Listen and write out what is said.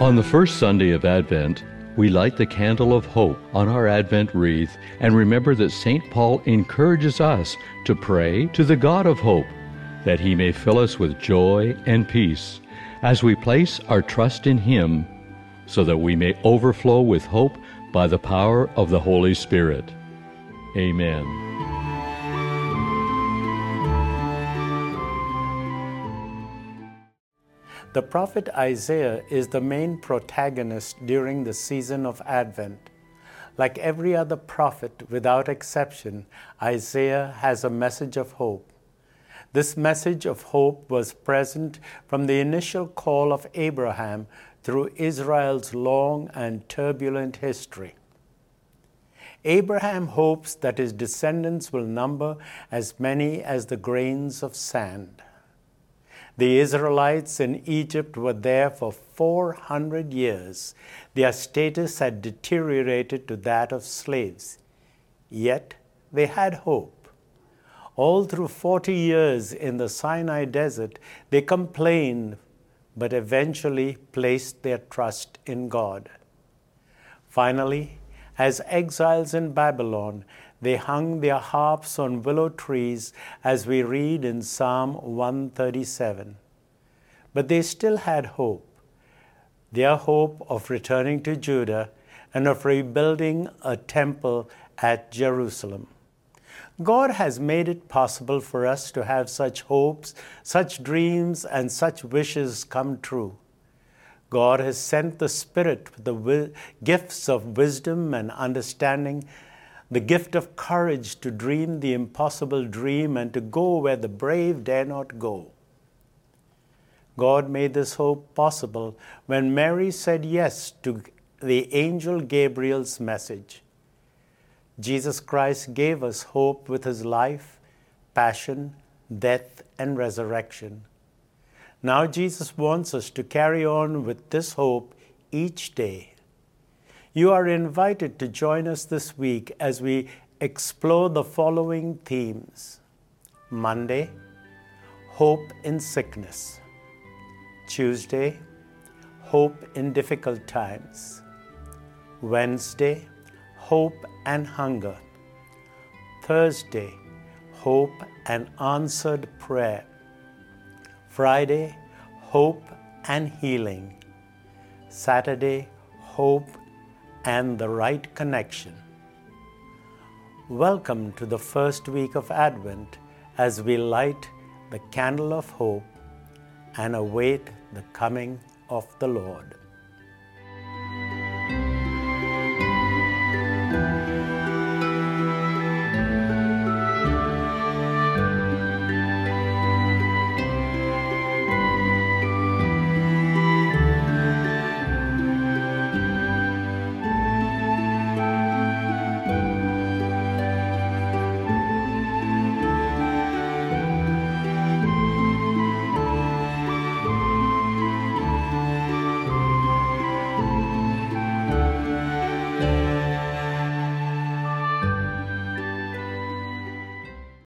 On the first Sunday of Advent, we light the candle of hope on our Advent wreath and remember that St. Paul encourages us to pray to the God of hope that he may fill us with joy and peace as we place our trust in him so that we may overflow with hope by the power of the Holy Spirit. Amen. The prophet Isaiah is the main protagonist during the season of Advent. Like every other prophet, without exception, Isaiah has a message of hope. This message of hope was present from the initial call of Abraham through Israel's long and turbulent history. Abraham hopes that his descendants will number as many as the grains of sand. The Israelites in Egypt were there for 400 years. Their status had deteriorated to that of slaves. Yet they had hope. All through 40 years in the Sinai desert, they complained, but eventually placed their trust in God. Finally, as exiles in Babylon, they hung their harps on willow trees, as we read in Psalm 137. But they still had hope their hope of returning to Judah and of rebuilding a temple at Jerusalem. God has made it possible for us to have such hopes, such dreams, and such wishes come true. God has sent the Spirit with the wi- gifts of wisdom and understanding the gift of courage to dream the impossible dream and to go where the brave dare not go. God made this hope possible when Mary said yes to the angel Gabriel's message. Jesus Christ gave us hope with his life, passion, death, and resurrection. Now, Jesus wants us to carry on with this hope each day. You are invited to join us this week as we explore the following themes Monday, hope in sickness. Tuesday, hope in difficult times. Wednesday, hope and hunger. Thursday, hope and answered prayer. Friday, hope and healing. Saturday, hope and the right connection. Welcome to the first week of Advent as we light the candle of hope and await the coming of the Lord.